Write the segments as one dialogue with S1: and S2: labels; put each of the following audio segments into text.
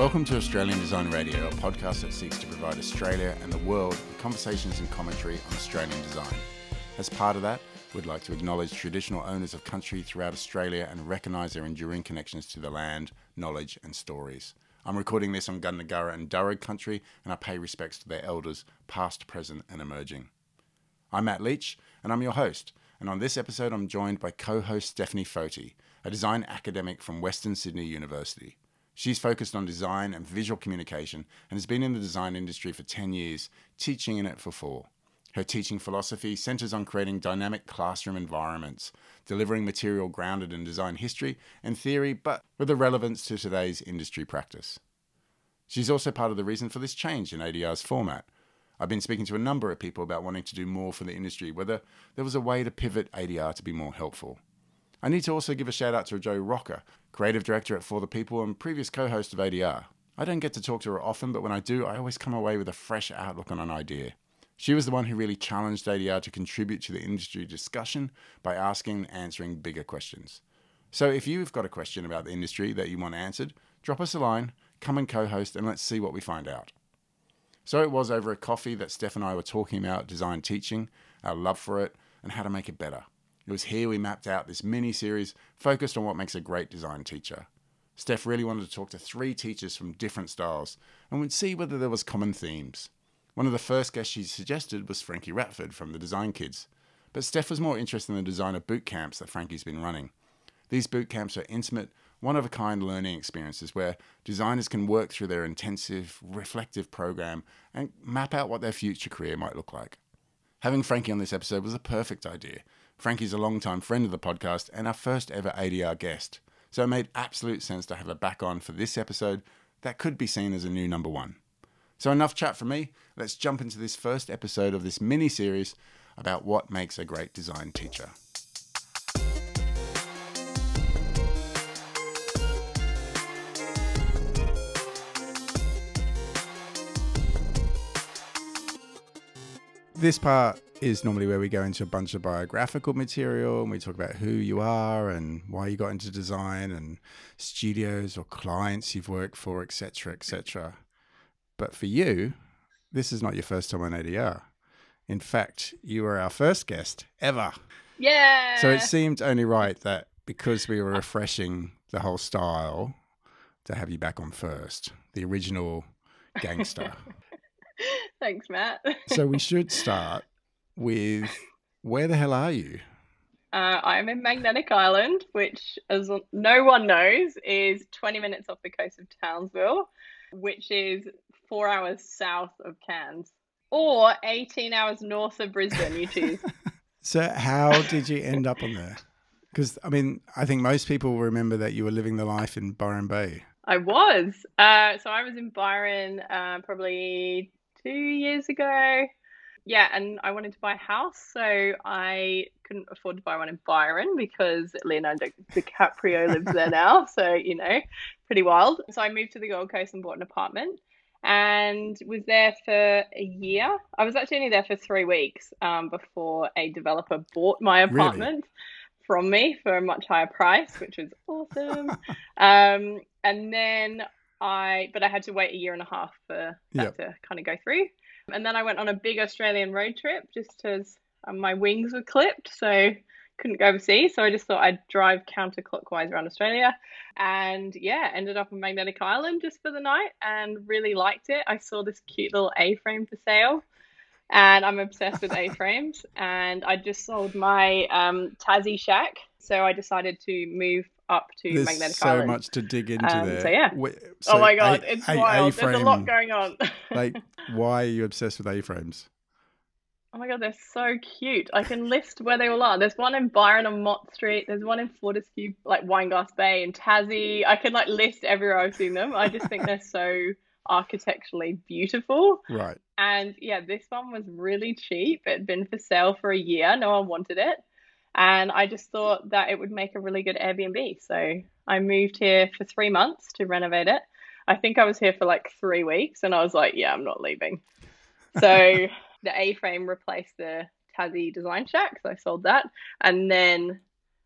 S1: Welcome to Australian Design Radio, a podcast that seeks to provide Australia and the world with conversations and commentary on Australian design. As part of that, we'd like to acknowledge traditional owners of country throughout Australia and recognise their enduring connections to the land, knowledge, and stories. I'm recording this on Gundungurra and Darug country, and I pay respects to their elders, past, present, and emerging. I'm Matt Leach, and I'm your host. And on this episode, I'm joined by co host Stephanie Foti, a design academic from Western Sydney University. She's focused on design and visual communication and has been in the design industry for 10 years, teaching in it for four. Her teaching philosophy centers on creating dynamic classroom environments, delivering material grounded in design history and theory, but with a relevance to today's industry practice. She's also part of the reason for this change in ADR's format. I've been speaking to a number of people about wanting to do more for the industry, whether there was a way to pivot ADR to be more helpful. I need to also give a shout out to Joe Rocker, creative director at For the People and previous co host of ADR. I don't get to talk to her often, but when I do, I always come away with a fresh outlook on an idea. She was the one who really challenged ADR to contribute to the industry discussion by asking and answering bigger questions. So if you've got a question about the industry that you want answered, drop us a line, come and co host, and let's see what we find out. So it was over a coffee that Steph and I were talking about design teaching, our love for it, and how to make it better. It was here we mapped out this mini series focused on what makes a great design teacher. Steph really wanted to talk to three teachers from different styles and would see whether there was common themes. One of the first guests she suggested was Frankie Ratford from the Design Kids, but Steph was more interested in the designer boot camps that Frankie's been running. These boot camps are intimate, one of a kind learning experiences where designers can work through their intensive, reflective program and map out what their future career might look like. Having Frankie on this episode was a perfect idea Frankie's a long-time friend of the podcast and our first ever ADR guest, so it made absolute sense to have her back on for this episode that could be seen as a new number one. So, enough chat from me. Let's jump into this first episode of this mini series about what makes a great design teacher. This part is normally where we go into a bunch of biographical material and we talk about who you are and why you got into design and studios or clients you've worked for, etc., etc. But for you, this is not your first time on ADR. In fact, you were our first guest ever.
S2: Yeah.
S1: So it seemed only right that because we were refreshing the whole style, to have you back on first, the original gangster.
S2: Thanks, Matt.
S1: so we should start with where the hell are you?
S2: Uh, I'm in Magnetic Island, which, as no one knows, is 20 minutes off the coast of Townsville, which is four hours south of Cairns, or 18 hours north of Brisbane. You choose.
S1: so, how did you end up on there? Because I mean, I think most people remember that you were living the life in Byron Bay.
S2: I was. Uh, so I was in Byron uh, probably two years ago yeah, and I wanted to buy a house, so I couldn't afford to buy one in Byron because Leonardo DiCaprio lives there now. So, you know, pretty wild. So I moved to the Gold Coast and bought an apartment and was there for a year. I was actually only there for three weeks um, before a developer bought my apartment. Really? From me for a much higher price, which was awesome. um, and then I, but I had to wait a year and a half for that yep. to kind of go through. And then I went on a big Australian road trip just as um, my wings were clipped, so couldn't go overseas. So I just thought I'd drive counterclockwise around Australia. And yeah, ended up on Magnetic Island just for the night and really liked it. I saw this cute little A frame for sale. And I'm obsessed with A frames. And I just sold my um, Tassie shack. So I decided to move up to
S1: There's
S2: Magnetic
S1: so
S2: Island.
S1: much to dig into um, there.
S2: So yeah. So oh my god, a, it's a, wild. A-frame, There's a lot going on.
S1: like, why are you obsessed with A-frames?
S2: Oh my god, they're so cute. I can list where they all are. There's one in Byron on Mott Street. There's one in Fortescue, like Wineglass Bay and Tassie. I can like list everywhere I've seen them. I just think they're so architecturally beautiful.
S1: Right.
S2: And yeah, this one was really cheap. It had been for sale for a year. No one wanted it. And I just thought that it would make a really good Airbnb. So I moved here for three months to renovate it. I think I was here for like three weeks and I was like, yeah, I'm not leaving. So the A frame replaced the Tassie Design Shack. So I sold that. And then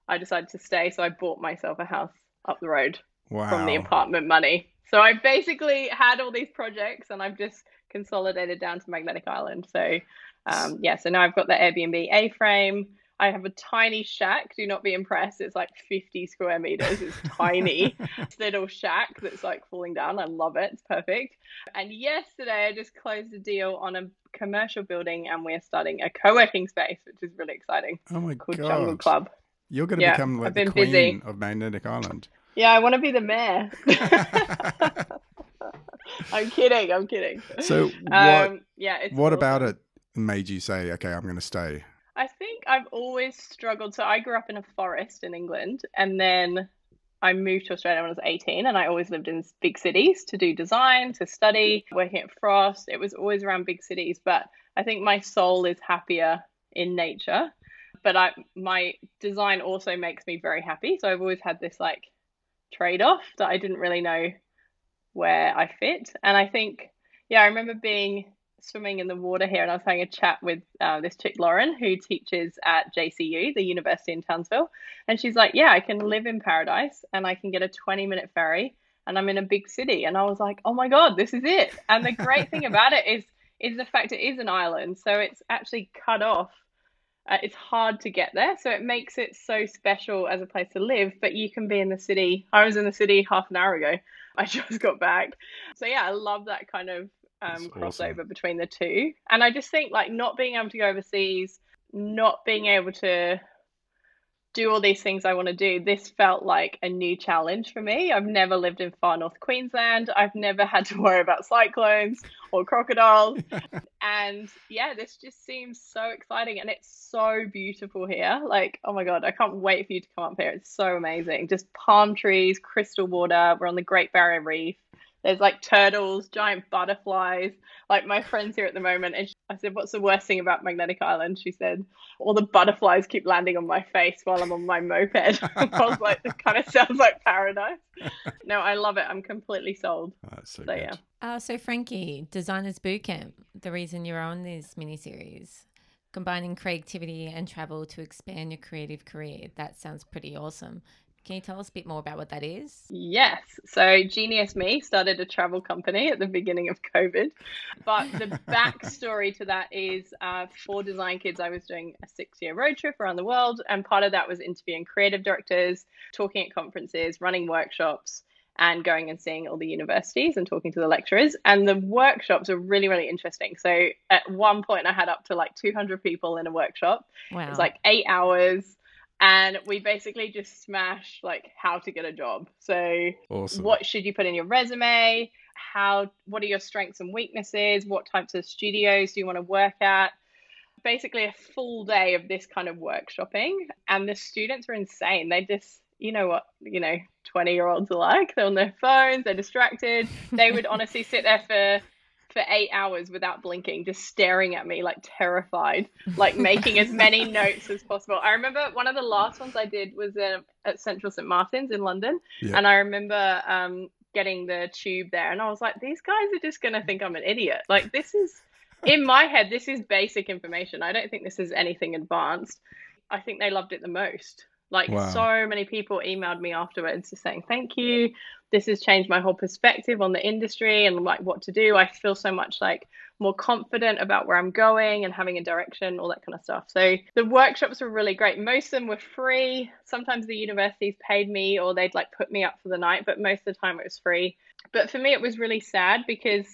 S2: I decided to stay. So I bought myself a house up the road wow. from the apartment money. So I basically had all these projects and I've just consolidated down to Magnetic Island. So um, yeah, so now I've got the Airbnb A frame. I have a tiny shack. Do not be impressed. It's like 50 square meters. It's tiny. it's little shack that's like falling down. I love it. It's perfect. And yesterday I just closed a deal on a commercial building and we're starting a co-working space, which is really exciting.
S1: Oh my
S2: called
S1: god.
S2: Jungle Club.
S1: You're going to
S2: Yeah,
S1: become like the queen
S2: busy.
S1: of Magnetic Island.
S2: Yeah, I want to be the mayor. I'm kidding. I'm kidding.
S1: So what
S2: Um, yeah, it's
S1: what about it made you say, "Okay, I'm going to stay"?
S2: I think I've always struggled. So I grew up in a forest in England, and then I moved to Australia when I was 18, and I always lived in big cities to do design, to study, working at Frost. It was always around big cities, but I think my soul is happier in nature. But I, my design also makes me very happy. So I've always had this like trade off that I didn't really know where I fit. And I think, yeah, I remember being swimming in the water here and I was having a chat with uh, this chick, Lauren, who teaches at JCU, the university in Townsville. And she's like, Yeah, I can live in paradise and I can get a 20 minute ferry and I'm in a big city. And I was like, Oh my God, this is it. And the great thing about it is, is the fact it is an island. So it's actually cut off. Uh, it's hard to get there. So it makes it so special as a place to live, but you can be in the city. I was in the city half an hour ago. I just got back. So yeah, I love that kind of um,
S1: That's awesome.
S2: crossover between the two. And I just think like not being able to go overseas, not being able to do all these things I want to do, this felt like a new challenge for me. I've never lived in far north Queensland. I've never had to worry about cyclones or crocodiles. and yeah, this just seems so exciting and it's so beautiful here. Like, oh my God, I can't wait for you to come up here. It's so amazing. Just palm trees, crystal water. We're on the Great Barrier Reef. There's like turtles, giant butterflies. Like my friends here at the moment, and she, I said, "What's the worst thing about Magnetic Island?" She said, "All the butterflies keep landing on my face while I'm on my moped." I was like, "This kind of sounds like paradise." No, I love it. I'm completely sold.
S1: Oh, that's so,
S2: So
S1: good.
S2: yeah.
S3: Uh, so, Frankie, Designers Bootcamp, the reason you're on this mini series, combining creativity and travel to expand your creative career. That sounds pretty awesome. Can you tell us a bit more about what that is?
S2: Yes. So Genius Me started a travel company at the beginning of COVID. But the backstory to that is uh, for Design Kids, I was doing a six year road trip around the world. And part of that was interviewing creative directors, talking at conferences, running workshops, and going and seeing all the universities and talking to the lecturers. And the workshops are really, really interesting. So at one point, I had up to like 200 people in a workshop.
S3: Wow.
S2: It was like eight hours. And we basically just smash like how to get a job. So
S1: Awesome.
S2: what should you put in your resume? How what are your strengths and weaknesses? What types of studios do you want to work at? Basically a full day of this kind of workshopping. And the students are insane. They just you know what, you know, 20 year olds are like. They're on their phones, they're distracted. They would honestly sit there for for eight hours without blinking, just staring at me like terrified, like making as many notes as possible. I remember one of the last ones I did was uh, at Central St Martin's in London,
S1: Yeah.
S2: and I remember um, getting the tube there, and I was like, these guys are just gonna think I'm an idiot. Like this is in my head, this is basic information. I don't think this is anything advanced. I think they loved it the most. Like
S1: Wow.
S2: so many people emailed me afterwards just saying thank you. This has changed my whole perspective on the industry and like what to do. I feel so much like more confident about where I'm going and having a direction, all that kind of stuff. So the workshops were really great. Most of them were free. Sometimes the universities paid me or they'd like put me up for the night, but most of the time it was free. But for me, it was really sad because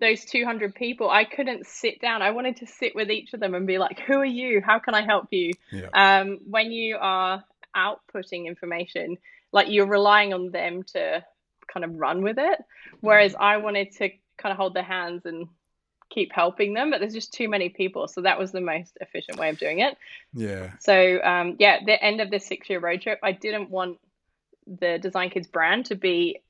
S2: those 200 people, I couldn't sit down. I wanted to sit with each of them and be like, who are you? How can I help you?
S1: Yeah.
S2: Um, when you are outputting information, like you're relying on them to kind of run with it. Whereas I wanted to kind of hold their hands and keep helping them, but there's just too many people. So that was the most efficient way of doing it.
S1: Yeah.
S2: So um, yeah, the end of this six year road trip, I didn't want the Design Kids brand to be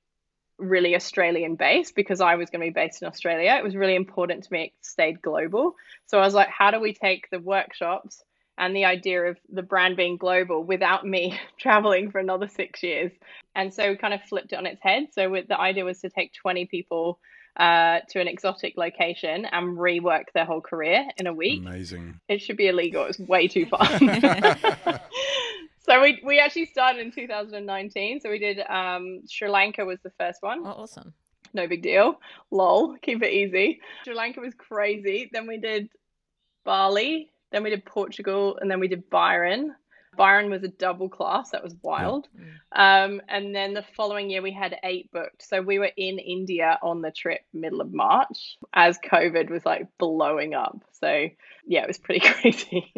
S2: really Australian based because I was going to be based in Australia. It was really important to me it stayed global. So I was like, how do we take the workshops and the idea of the brand being global without me traveling for another six years? And so we kind of flipped it on its head. So with, the idea was to take 20 people uh, to an exotic location and rework their whole career in a week
S1: Amazing.
S2: it should be illegal. It's way too far. so we we actually started in 2019. So we did um, Sri Lanka was the first one.
S3: Oh, awesome.
S2: no big deal. Lol, keep it easy. Sri Lanka was crazy. Then we did Bali, then we did Portugal, and then we did Byron. Byron was a double class. That was wild. Yeah. Um, and then the following year, we had eight booked. So we were in India on the trip middle of March as COVID was like blowing up. So yeah, it was pretty crazy.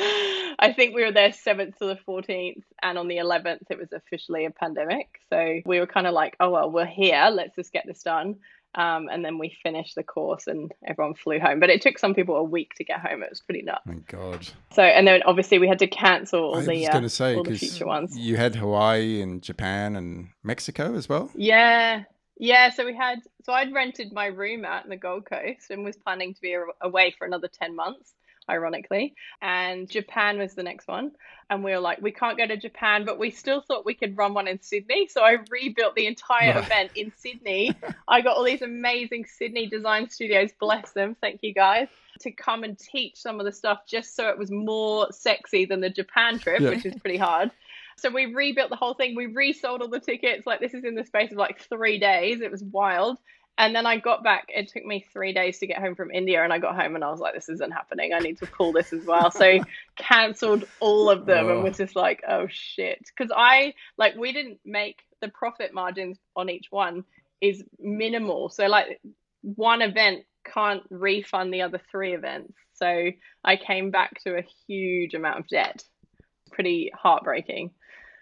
S2: I think we were there 7th to the 14th, and on the 11th, it was officially a pandemic. So we were kind of like, oh, well, we're here. Let's just get this done. Um, and then we finished the course and everyone flew home. But it took some people a week to get home. It was pretty nuts.
S1: My God.
S2: So, and then obviously we had to cancel all
S1: I
S2: the,
S1: to say,
S2: all the future ones.
S1: You had Hawaii and Japan and Mexico as well?
S2: Yeah. Yeah. So we had, so I'd rented my room out in the Gold Coast and was planning to be away for another 10 months ironically. And Japan was the next one. And we were like, we can't go to Japan, but we still thought we could run one in Sydney. So I rebuilt the entire right. event in Sydney. I got all these amazing Sydney design studios, bless them, thank you guys, to come and teach some of the stuff just so it was more sexy than the Japan trip, yeah. which is pretty hard. So we rebuilt the whole thing. We resold all the tickets. Like this is in the space of like three days. It was wild. And then I got back. It took me three days to get home from India, and I got home and I was like, "This isn't happening. I need to pull this as well." So cancelled all of them, oh. and was just like, "Oh shit!" Because I like we didn't make the profit margins on each one is minimal. So like one event can't refund the other three events. So I came back to a huge amount of debt. Pretty heartbreaking.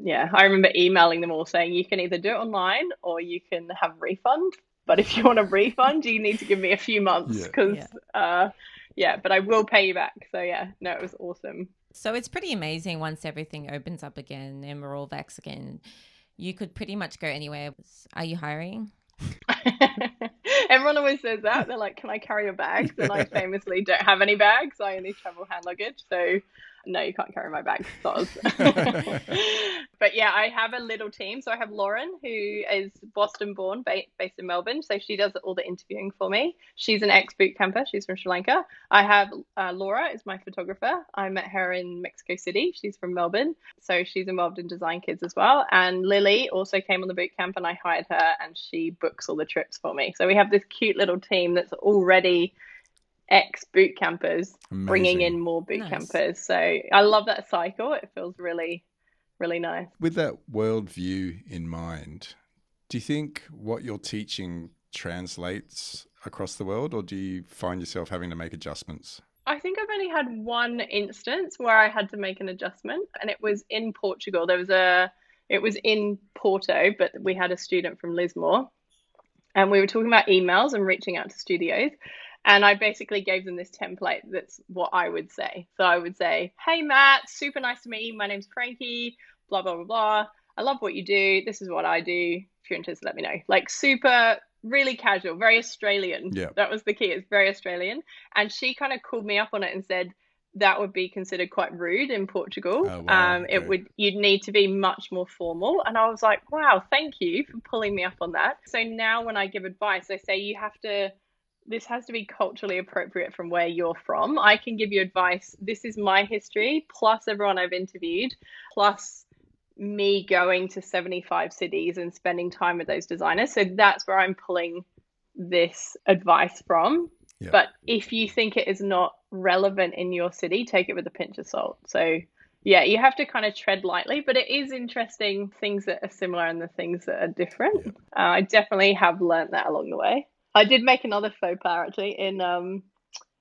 S2: Yeah, I remember emailing them all saying you can either do it online or you can have refund but if you want a refund, you need to give me a few months because, yeah. yeah. Uh, yeah, but I will pay you back. So yeah, no, it was awesome.
S3: So it's pretty amazing once everything opens up again and we're all vax again. You could pretty much go anywhere. Are you hiring?
S2: Everyone always says that. They're like, "Can I carry your bags?" And I famously don't have any bags. I only travel hand luggage. So no, you can't carry my bag, but yeah, I have a little team. So I have Lauren, who is Boston born, ba- based in Melbourne. So she does all the interviewing for me. She's an ex boot camper. She's from Sri Lanka. I have uh, Laura, is my photographer. I met her in Mexico City. She's from Melbourne. So she's involved in Design Kids as well. And Lily also came on the boot camp and I hired her and she books all the trips for me. So we have this cute little team that's already ex boot campers Amazing. bringing in more boot nice. campers. So I love that cycle. It feels really, really nice.
S1: With that worldview in mind, do you think what you're teaching translates across the world, or do you find yourself having to make adjustments?
S2: I think I've only had one instance where I had to make an adjustment, and it was in Portugal. There was a, it was in Porto, but we had a student from Lismore, and we were talking about emails and reaching out to studios. And I basically gave them this template that's what I would say. So I would say, Hey, Matt, super nice to meet you. My name's Frankie, blah, blah, blah, blah. I love what you do. This is what I do. If you're interested, let me know. Like, super, really casual, very Australian.
S1: Yeah.
S2: That was the key. It's very Australian. And she kind of called me up on it and said, that would be considered quite rude in Portugal. Oh, wow. um, it would you'd need to be much more formal. And I was like, wow, thank you for pulling me up on that. So now when I give advice, I say you have to this has to be culturally appropriate from where you're from. I can give you advice. This is my history, plus everyone I've interviewed, plus me going to 75 cities and spending time with those designers. So that's where I'm pulling this advice from. Yeah. But if you think it is not relevant in your city, take it with a pinch of salt. So yeah, you have to kind of tread lightly, but it is interesting things that are similar and the things that are different. Yeah. Uh, I definitely have learned that along the way. I did make another faux pas actually in um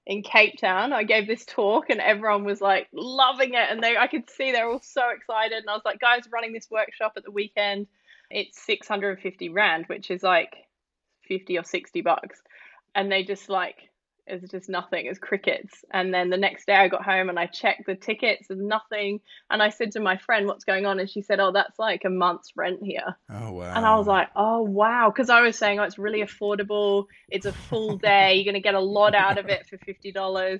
S2: in Cape Town. I gave this talk and everyone was like loving it and they I could see they're all so excited and I was like, guys, running this workshop at the weekend. It's 650 rand, which is like 50 or 60 bucks. And they just like it's just nothing. It's crickets. And then the next day I got home and I checked the tickets and nothing. And I said to my friend, what's going on? And she said, oh, that's like a month's rent here.
S1: Oh, wow.
S2: And I was like, oh, wow. Because I was saying, oh, it's really affordable. It's a full day. You're going to get a lot out of it for $50.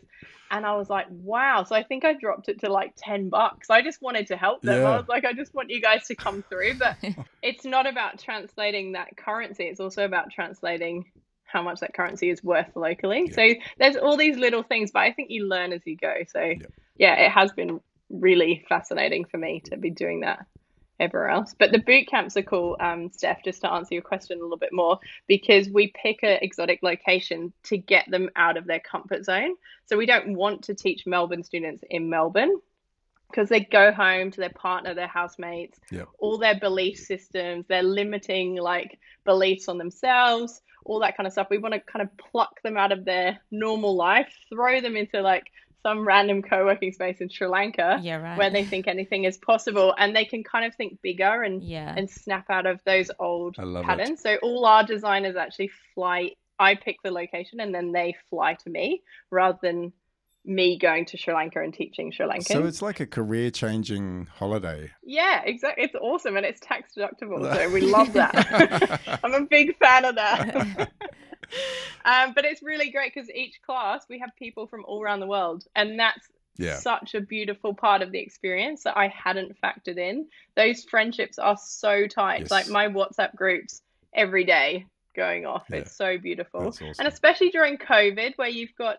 S2: And I was like, wow. So I think I dropped it to like 10 bucks. I just wanted to help them. Yeah. I was like, I just want you guys to come through. But it's not about translating that currency. It's also about translating how much that currency is worth locally. Yeah. So there's all these little things, but I think you learn as you go. So yeah. yeah, it has been really fascinating for me to be doing that. everywhere else. But the boot camps are cool, um, Steph, just to answer your question a little bit more, because we pick an exotic location to get them out of their comfort zone. So we don't want to teach Melbourne students in Melbourne because they go home to their partner, their housemates, all their belief systems, their limiting like beliefs on themselves, all that kind of stuff. We want to kind of pluck them out of their normal life, throw them into like some random co-working space in Sri Lanka
S3: Yeah, right.
S2: where they think anything is possible and they can kind of think bigger and
S3: yeah.
S2: and snap out of those old
S1: I love it.
S2: patterns. So all our designers actually fly I pick the location and then they fly to me rather than me going to Sri Lanka and teaching Sri Lankan.
S1: So it's like a career changing holiday.
S2: Yeah, exactly. It's awesome and it's tax deductible. So we love that. I'm a big fan of that. um, but it's really great because each class we have people from all around the world. And that's
S1: Yeah.
S2: such a beautiful part of the experience that I hadn't factored in. Those friendships are so tight.
S1: Yes.
S2: Like my WhatsApp groups every day going off.
S1: Yeah.
S2: It's so beautiful.
S1: Awesome.
S2: And especially during COVID, where you've got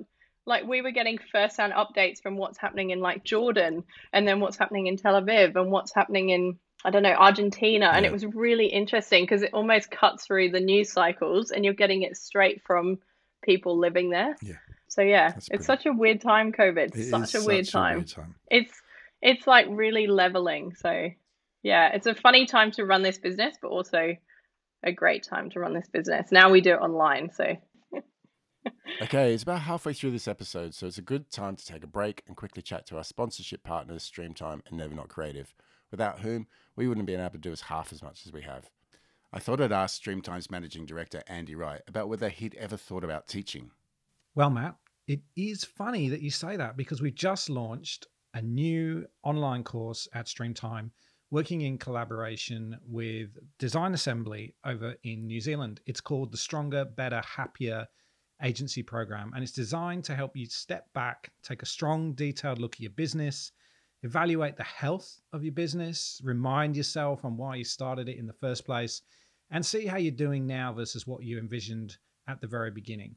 S2: like we were getting first-hand updates from what's happening in like Jordan, and then what's happening in Tel Aviv, and what's happening in I don't know Argentina, and it was really interesting because it almost cuts through the news cycles, and you're getting it straight from people living there.
S1: Yeah.
S2: So yeah,
S1: That's
S2: it's
S1: brilliant.
S2: such a weird time, COVID.
S1: It
S2: such a weird
S1: such
S2: time.
S1: weird time.
S2: It's it's like really leveling. So yeah, it's a funny time to run this business, but also a great time to run this business. Now we do it online, so
S1: Okay, it's about halfway through this episode, so it's a good time to take a break and quickly chat to our sponsorship partners, Streamtime and Never Not Creative, without whom we wouldn't have been able to do as half as much as we have. I thought I'd ask Streamtime's managing director, Andy Wright, about whether he'd ever thought about teaching.
S4: Well, Matt, it is funny that you say that because we've just launched a new online course at Streamtime working in collaboration with Design Assembly over in New Zealand. It's called the Stronger, Better, Happier Agency Program, and it's designed to help you step back, take a strong, detailed look at your business, evaluate the health of your business, remind yourself on why you started it in the first place, and see how you're doing now versus what you envisioned at the very beginning.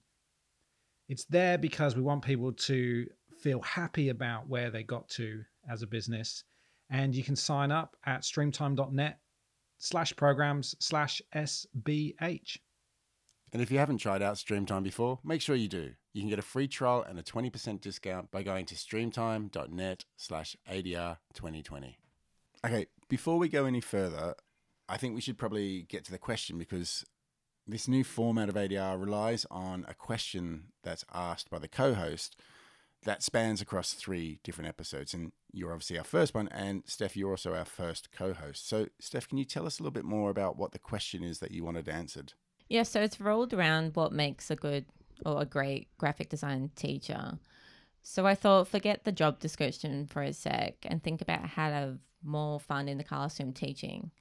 S4: It's there because we want people to feel happy about where they got to as a business. And you can sign up at streamtime.net slash programs slash SBH.
S1: And if you haven't tried out Streamtime before, make sure you do. You can get a free trial and a 20% discount by going to streamtime.net slash ADR 2020. Okay, before we go any further, I think we should probably get to the question because this new format of ADR relies on a question that's asked by the co host that spans across three different episodes. And you're obviously our first one, and Steph, you're also our first co host. So, Steph, can you tell us a little bit more about what the question is that you wanted answered?
S3: Yeah, so it's rolled around what makes a good or a great graphic design teacher. So I thought, forget the job description for a sec and think about how to have more fun in the classroom teaching.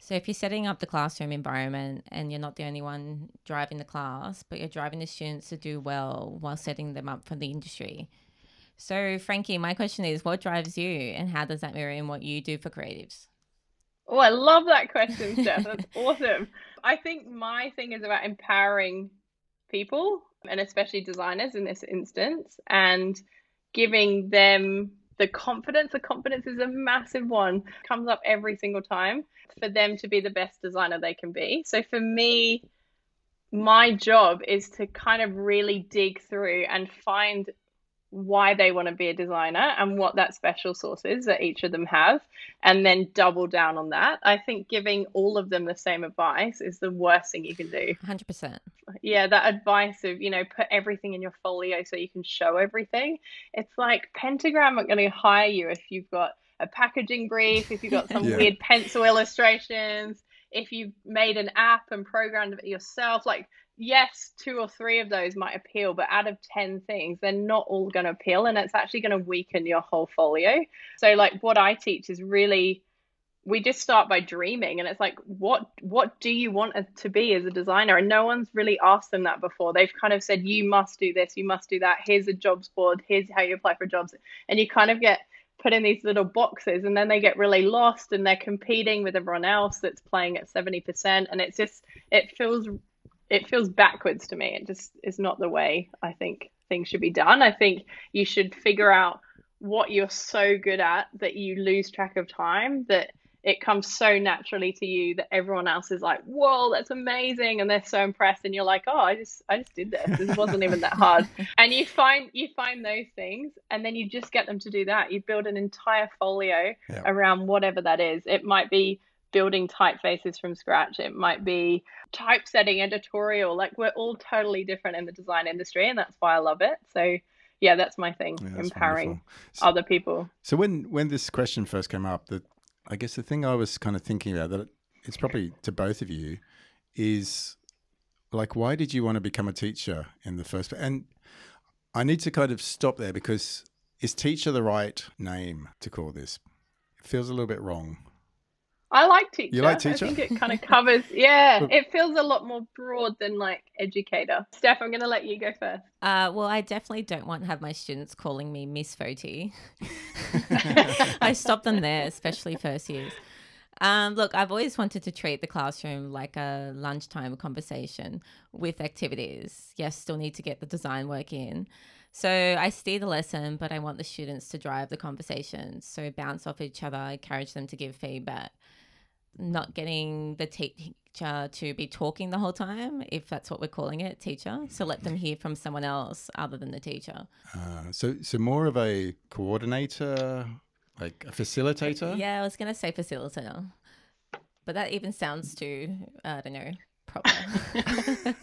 S3: So if you're setting up the classroom environment and you're not the only one driving the class, but you're driving the students to do well while setting them up for the industry. So Frankie, my question is, what drives you and how does that mirror in what you do for creatives?
S2: Oh, I love that question, Steph. That's awesome. I think my thing is about empowering people and especially designers in this instance and giving them the confidence. The confidence is a massive one, comes up every single time for them to be the best designer they can be. So for me, my job is to kind of really dig through and find why they want to be a designer and what that special sauce is that each of them have and then double down on that. I think giving all of them the same advice is the worst thing you can do.
S3: 100%.
S2: Yeah, that advice of, you know, put everything in your folio so you can show everything. It's like Pentagram are going to hire you if you've got a packaging brief, if you've got some
S1: Yeah.
S2: weird pencil illustrations, if you've made an app and programmed it yourself. Like, yes, two or three of those might appeal, but out of 10 things, they're not all going to appeal. And it's actually going to weaken your whole folio. So, like, what I teach is really we just start by dreaming and it's like what what do you want to be as a designer and no one's really asked them that before they've kind of said you must do this you must do that here's a jobs board here's how you apply for jobs and you kind of get put in these little boxes and then they get really lost and they're competing with everyone else that's playing at 70% and it's just it feels it feels backwards to me it just is not the way i think things should be done i think you should figure out what you're so good at that you lose track of time that it comes so naturally to you that everyone else is like, "Whoa, that's amazing!" and they're so impressed, and you're like, "Oh, I just, I just did this. This wasn't even that hard." and you find, you find those things, and then you just get them to do that. You build an entire folio
S1: Yeah.
S2: around whatever that is. It might be building typefaces from scratch. It might be typesetting, editorial. Like we're all totally different in the design industry, and that's why I love it. So. Yeah, that's my thing.
S1: Yeah, that's
S2: empowering
S1: wonderful.
S2: Other people.
S1: So when when this question first came up, that I guess the thing I was kind of thinking about that it's probably to both of you is like why did you want to become a teacher in the first place? And I need to kind of stop there because is teacher the right name to call this? It feels a little bit wrong.
S2: I like teacher.
S1: You like teacher?
S2: I think it kind of covers. Yeah, it feels a lot more broad than like educator. Steph, I'm going to let you go first.
S3: Uh, well, I definitely don't want to have my students calling me Miss Foti. I stop them there, especially first years. Um, look, I've always wanted to treat the classroom like a lunchtime conversation with activities. Yes, still need to get the design work in. So I steer the lesson, but I want the students to drive the conversation. So bounce off each other, encourage them to give feedback. Not getting the teacher to be talking the whole time, if that's what we're calling it, teacher. So let them hear from someone else other than the teacher.
S1: Uh, so so more of a coordinator, like a facilitator.
S3: Yeah, I was gonna say facilitator, but that even sounds too I don't know proper.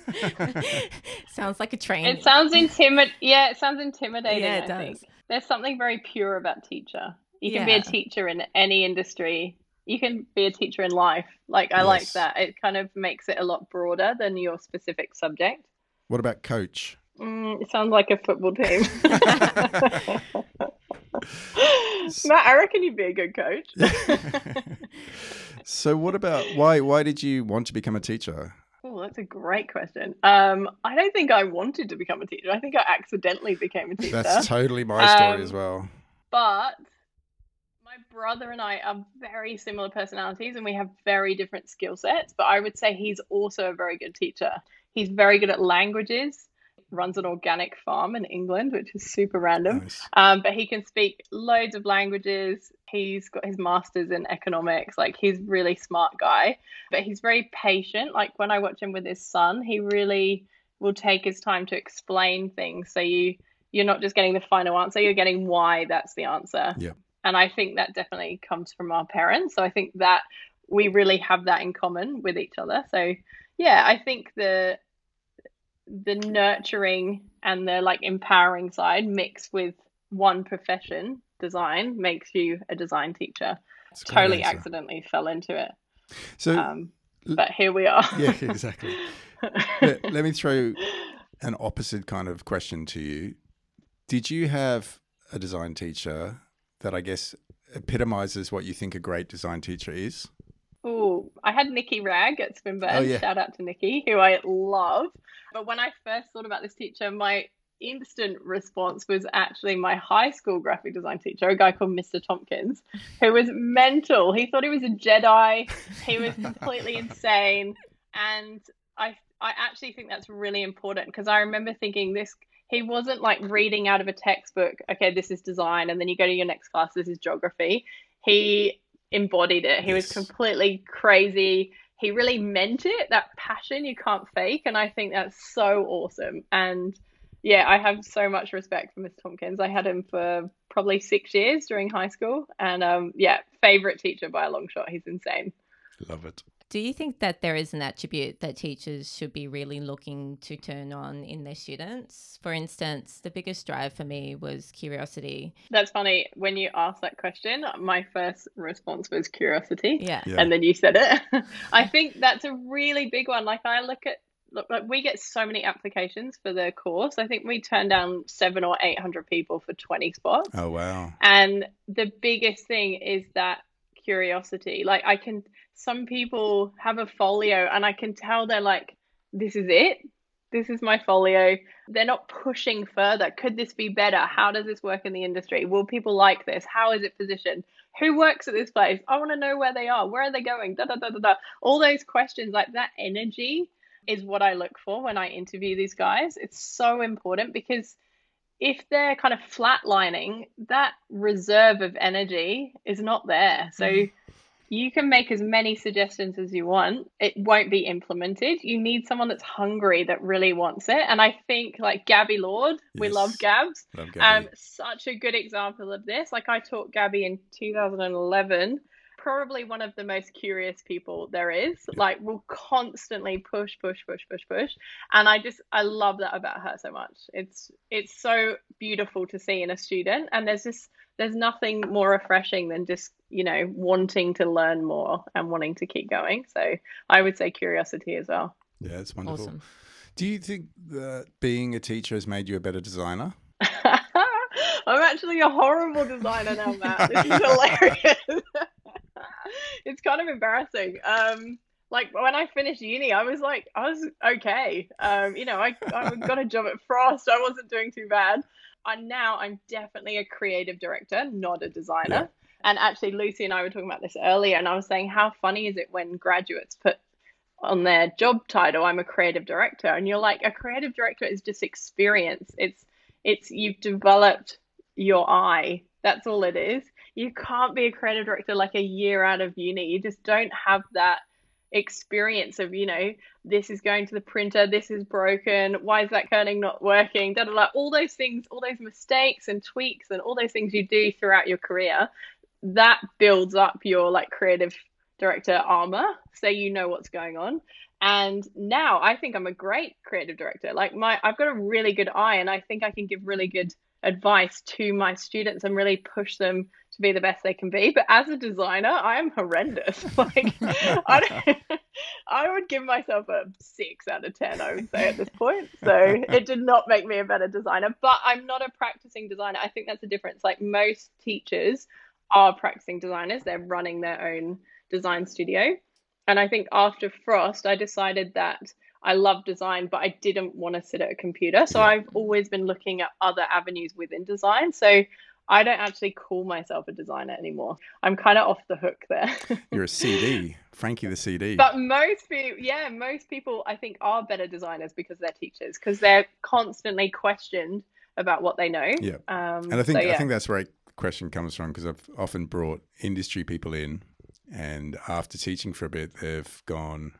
S3: sounds like a train.
S2: It sounds intimid. Yeah, it sounds intimidating.
S3: Yeah, it
S2: I think
S3: does.
S2: there's something very pure about teacher. You can be a teacher in any industry. You can be a teacher in life. Like I like that. It kind of makes it a lot broader than your specific subject.
S1: What about coach?
S2: Mm, it sounds like a football team. Matt, I reckon you'd be a good coach.
S1: so what about why why did you want to become a teacher?
S2: Oh, that's a great question. Um, I don't think I wanted to become a teacher. I think I accidentally became a teacher.
S1: That's totally my story
S2: Um,
S1: as well.
S2: but brother and I are very similar personalities and we have very different skill sets. But I would say he's also a very good teacher. He's very good at languages, runs an organic farm in England, which is super random.
S1: Nice.
S2: Um, but he can speak loads of languages. He's got his master's in economics. Like he's really smart guy, but he's very patient. Like when I watch him with his son, he really will take his time to explain things. So you you're not just getting the final answer, you're getting why that's the answer.
S1: Yep.
S2: And I think that definitely comes from our parents. So I think that we really have that in common with each other. So yeah, I think the the nurturing and the like empowering side mixed with one profession, design, makes you a design teacher.
S1: That's
S2: Totally accidentally fell into it.
S1: So
S2: Um, but here we are.
S1: yeah, exactly. let, let me throw an opposite kind of question to you. Did you have a design teacher that I guess epitomizes what you think a great design teacher is?
S2: Oh, I had Nikki Rag at Swinburne.
S1: Oh, yeah.
S2: Shout out to Nikki, who I love. But when I first thought about this teacher, my instant response was actually my high school graphic design teacher, a guy called Mr. Tompkins, who was mental. He thought he was a Jedi. He was completely insane. And I I actually think that's really important because I remember thinking this he wasn't like reading out of a textbook, okay, this is design, and then you go to your next class, this is geography. He embodied it. He was completely crazy. He really meant it. That passion you can't fake, and I think that's so awesome. And yeah, I have so much respect for Mr. Tompkins. I had him for probably six years during high school, and um, yeah, favorite teacher by a long shot. He's insane.
S1: Love it.
S3: Do you think that there is an attribute that teachers should be really looking to turn on in their students? For instance, the biggest drive for me was curiosity.
S2: That's funny. When you asked that question, my first response was curiosity.
S3: Yeah.
S1: Yeah.
S2: and then you said it. I think that's a really big one. Like I look at look like we get so many applications for the course. I think we turn down seven or eight hundred people for twenty spots.
S1: Oh wow.
S2: And the biggest thing is that curiosity. Like I can some people have a folio and I can tell they're like, this is it. This is my folio. They're not pushing further. Could this be better? How does this work in the industry? Will people like this? How is it positioned? Who works at this place? I want to know where they are. Where are they going? Da da da da da. All those questions, like that energy is what I look for when I interview these guys. It's so important because if they're kind of flatlining, that reserve of energy is not there. So mm-hmm. You can make as many suggestions as you want. It won't be implemented. You need someone that's hungry that really wants it. And I think like Gabby Lord, we love Gabs.
S1: Love Gabby.
S2: Um, such a good example of this. Like I taught Gabby in 2011. Probably one of the most curious people there is. Like will constantly push, push, push, push, push. And I just I love that about her so much. It's it's so beautiful to see in a student. And there's just there's nothing more refreshing than just you know wanting to learn more and wanting to keep going. So I would say curiosity as well.
S1: yeah, it's wonderful.
S3: Awesome.
S1: Do you think that being a teacher has made you a better designer?
S2: I'm actually a horrible designer now, Matt. This is hilarious. it's kind of embarrassing. Um, like when I finished uni, I was like, I was okay. Um, you know, I, I got a job at Frost. I wasn't doing too bad. And now I'm definitely a creative director, not a designer.
S1: Yeah.
S2: And actually, Lucy and I were talking about this earlier, and I was saying, how funny is it when graduates put on their job title, I'm a creative director, and you're like, a creative director is just experience. It's it's you've developed your eye. That's all it is. You can't be a creative director like a year out of uni. You just don't have that experience of, you know, this is going to the printer, this is broken, why is that kerning not working, da da da. All those things, all those mistakes and tweaks and all those things you do throughout your career, that builds up your like creative director armor so you know what's going on. And now i think i'm a great creative director. Like my i've got a really good eye and i think i can give really good advice to my students and really push them to be the best they can be. But as a designer i am horrendous. Like I, I would give myself a six out of ten i would say at this point. So it did not make me a better designer but i'm not a practicing designer. I think that's the difference. Like most teachers are practicing designers they're running their own design studio. And I think after Frost, I decided that I love design, but I didn't want to sit at a computer. So I've always been looking at other avenues within design. So I don't actually call myself a designer anymore. I'm kind of off the hook there.
S1: You're a CD, Frankie the CD.
S2: but most people, yeah, most people I think are better designers because they're teachers, because they're constantly questioned about what they know.
S1: Yeah.
S2: Um,
S1: and I think
S2: so, yeah.
S1: I think that's where the question comes from because I've often brought industry people in, and after teaching for a bit, they've gone.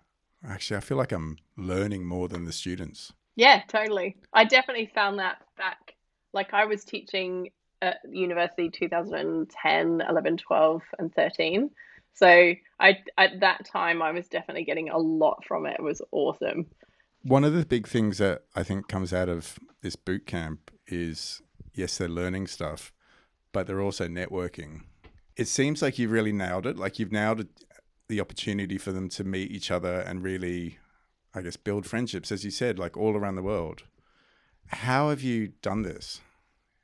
S1: Actually, I feel like I'm learning more than the students.
S2: Yeah, totally. I definitely found that back. Like I was teaching at university 2010, 11, 12, and 13. So I at that time I was definitely getting a lot from it. It was awesome.
S1: One of the big things that I think comes out of this boot camp is yes, they're learning stuff, but they're also networking. It seems like you've really nailed it. Like you've nailed the opportunity for them to meet each other and really, I guess, build friendships, as you said, like all around the world. How have you done this?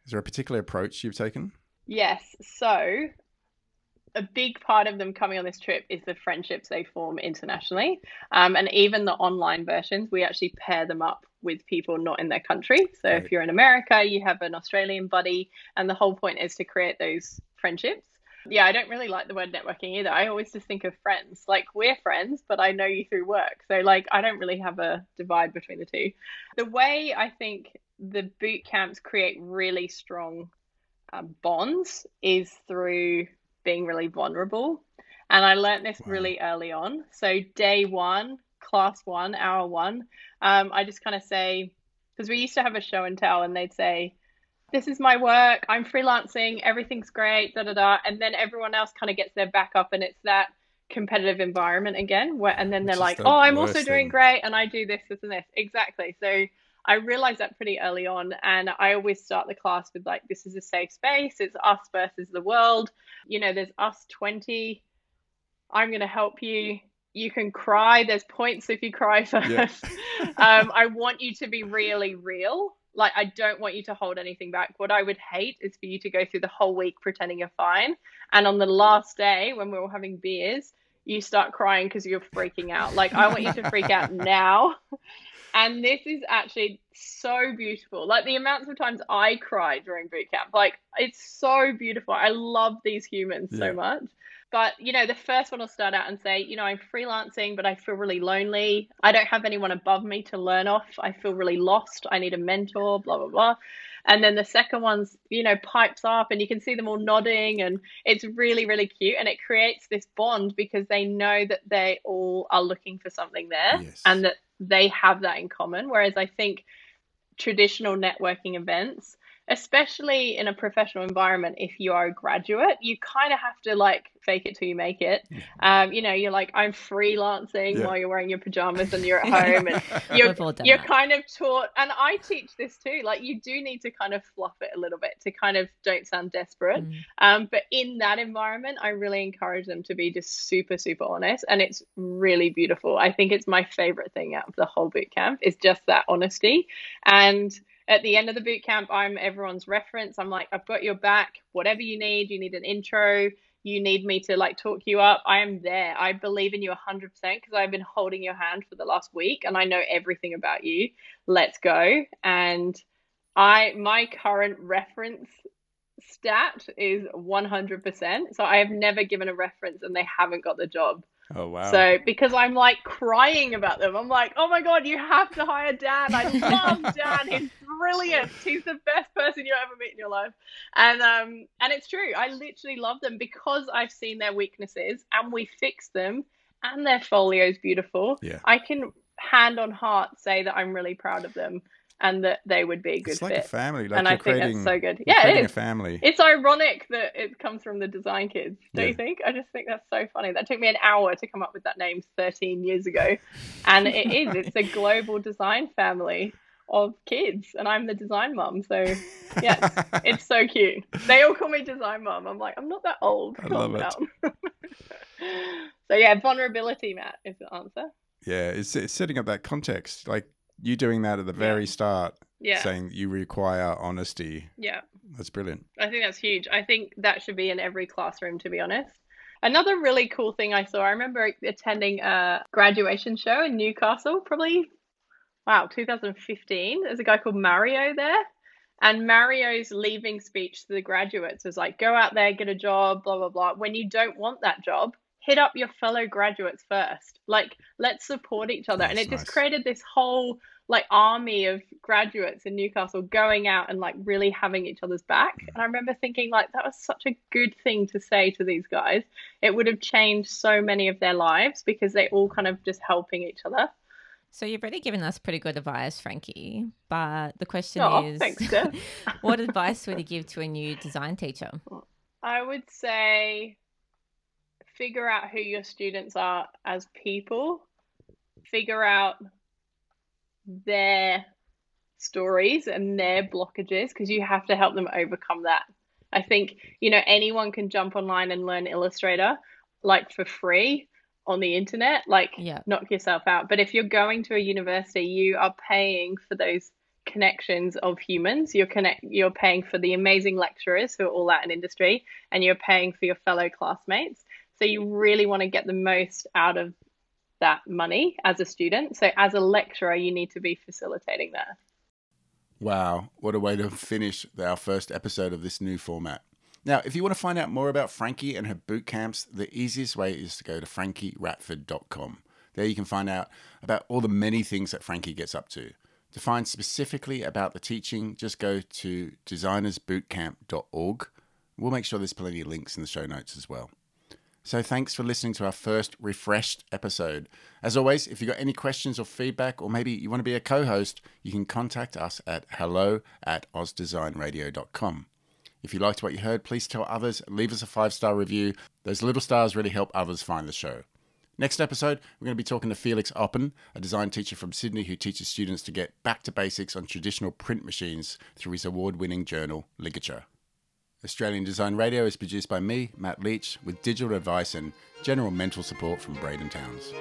S1: Is there a particular approach you've taken?
S2: Yes. So a big part of them coming on this trip is the friendships they form internationally. Um, and even the online versions, we actually pair them up with people not in their country. So
S1: Right.
S2: if you're in America, you have an Australian buddy, and the whole point is to create those friendships. Yeah, I don't really like the word networking either. I always just think of friends. Like we're friends, but I know you through work. So like I don't really have a divide between the two. The way I think the boot camps create really strong um, bonds is through being really vulnerable. And I learned this
S1: Wow.
S2: really early on. So, day one, class one, hour one, um, I just kind of say, because we used to have a show and tell, and they'd say, This is my work, I'm freelancing, everything's great, da da da. And then everyone else kind of gets their back up, and it's that competitive environment again. Where, and then
S1: Which
S2: they're like,
S1: the
S2: Oh, I'm also doing
S1: thing.
S2: great, and I do this, this, and this. Exactly. So, I realized that pretty early on, and I always start the class with like, "This is a safe space. It's us versus the world. You know, there's us twenty. I'm going to help you. You can cry. There's points if you cry first.
S1: Yeah.
S2: um, I want you to be really real. Like, I don't want you to hold anything back. What I would hate is for you to go through the whole week pretending you're fine, and on the last day when we're all having beers, you start crying because you're freaking out. Like, I want you to freak out now. And this is actually so beautiful. Like the amounts of times I cry during boot camp, like it's so beautiful. I love these humans
S1: Yeah.
S2: so much. But you know, the first one will start out and say, you know, I'm freelancing, but I feel really lonely. I don't have anyone above me to learn off. I feel really lost. I need a mentor, blah blah blah. And then the second one's, you know, pipes up and you can see them all nodding and it's really, really cute. And it creates this bond because they know that they all are looking for something there
S1: Yes.
S2: and that they have that in common. Whereas I think traditional networking events, especially in a professional environment, if you are a graduate, you kind of have to like fake it till you make it. Um, you know, you're like, I'm freelancing
S1: Yeah.
S2: while you're wearing your pajamas and you're at home and you're
S3: We've all done
S2: you're
S3: that.
S2: kind of taught and I teach this too. Like you do need to kind of fluff it a little bit to kind of don't sound desperate.
S3: Mm.
S2: Um, but in that environment, I really encourage them to be just super, super honest, and it's really beautiful. I think it's my favorite thing out of the whole boot camp is just that honesty. And at the end of the boot camp, I'm everyone's reference. I'm like, I've got your back. Whatever you need, you need an intro. You need me to like talk you up. I am there. I believe in you 100% because I've been holding your hand for the last week and I know everything about you. Let's go. And I my current reference stat is 100%. So I have never given a reference and they haven't got the job.
S1: Oh wow.
S2: So because I'm like crying about them, I'm like, oh my god, you have to hire Dan. I love Dan. He's brilliant. He's the best person you ever meet in your life. And um and it's true. I literally love them because I've seen their weaknesses and we fix them and their folio's beautiful.
S1: Yeah.
S2: I can hand on heart say that I'm really proud of them and that they would be a good
S1: it's like
S2: fit.
S1: a family. Like
S2: and
S1: you're
S2: I think
S1: creating,
S2: that's so good. Yeah,
S1: creating a family.
S2: It's ironic that it comes from the design kids, don't
S1: Yeah.
S2: you think? I just think that's so funny. That took me an hour to come up with that name 13 years ago. And it is, it's a global design family of kids. And I'm the design mum. So, yeah, it's so cute. They all call me design mum. I'm like, I'm not that old.
S1: I love it.
S2: so, yeah, vulnerability, Matt, is the answer.
S1: yeah, it's, it's setting up that context. Like you doing that at the very start,
S2: Yeah.
S1: saying you require honesty.
S2: Yeah.
S1: That's brilliant.
S2: I think that's huge. I think that should be in every classroom, to be honest. Another really cool thing I saw, I remember attending a graduation show in Newcastle, probably, wow, 2015. There's a guy called Mario there. And Mario's leaving speech to the graduates was like, go out there, get a job, blah, blah, blah. When you don't want that job, hit up your fellow graduates first. Like, let's support each other. and
S1: That's
S2: it just created this whole like army of graduates in Newcastle going out and like really having each other's back. And I remember thinking like that was such a good thing to say to these guys. It would have changed so many of their lives because they all kind of just helping each other.
S3: So you've already given us pretty good advice, Frankie. But the question
S2: Oh,
S3: is,
S2: thanks,
S3: what advice would you give to a new design teacher?
S2: I would say figure out who your students are as people, figure out their stories and their blockages because you have to help them overcome that. I think, you know, anyone can jump online and learn Illustrator like for free on the internet, like
S3: Yeah.
S2: knock yourself out. But if you're going to a university, you are paying for those connections of humans. You're connect you're paying for the amazing lecturers who are all out in industry and you're paying for your fellow classmates. So you really want to get the most out of that money as a student. So as a lecturer, you need to be facilitating that.
S1: Wow, what a way to finish our first episode of this new format. Now, if you want to find out more about Frankie and her boot camps, the easiest way is to go to frankieratford.com. There you can find out about all the many things that Frankie gets up to. To find specifically about the teaching, just go to designersbootcamp.org. We'll make sure there's plenty of links in the show notes as well. So thanks for listening to our first refreshed episode. As always, if you've got any questions or feedback, or maybe you want to be a co-host, you can contact us at hello at ozdesignradio.com. If you liked what you heard, please tell others, leave us a five-star review. Those little stars really help others find the show. Next episode, we're going to be talking to Felix Oppen, a design teacher from Sydney who teaches students to get back to basics on traditional print machines through his award-winning journal, Ligature. Australian Design Radio is produced by me, Matt Leach, with digital advice and general mental support from Braden Towns.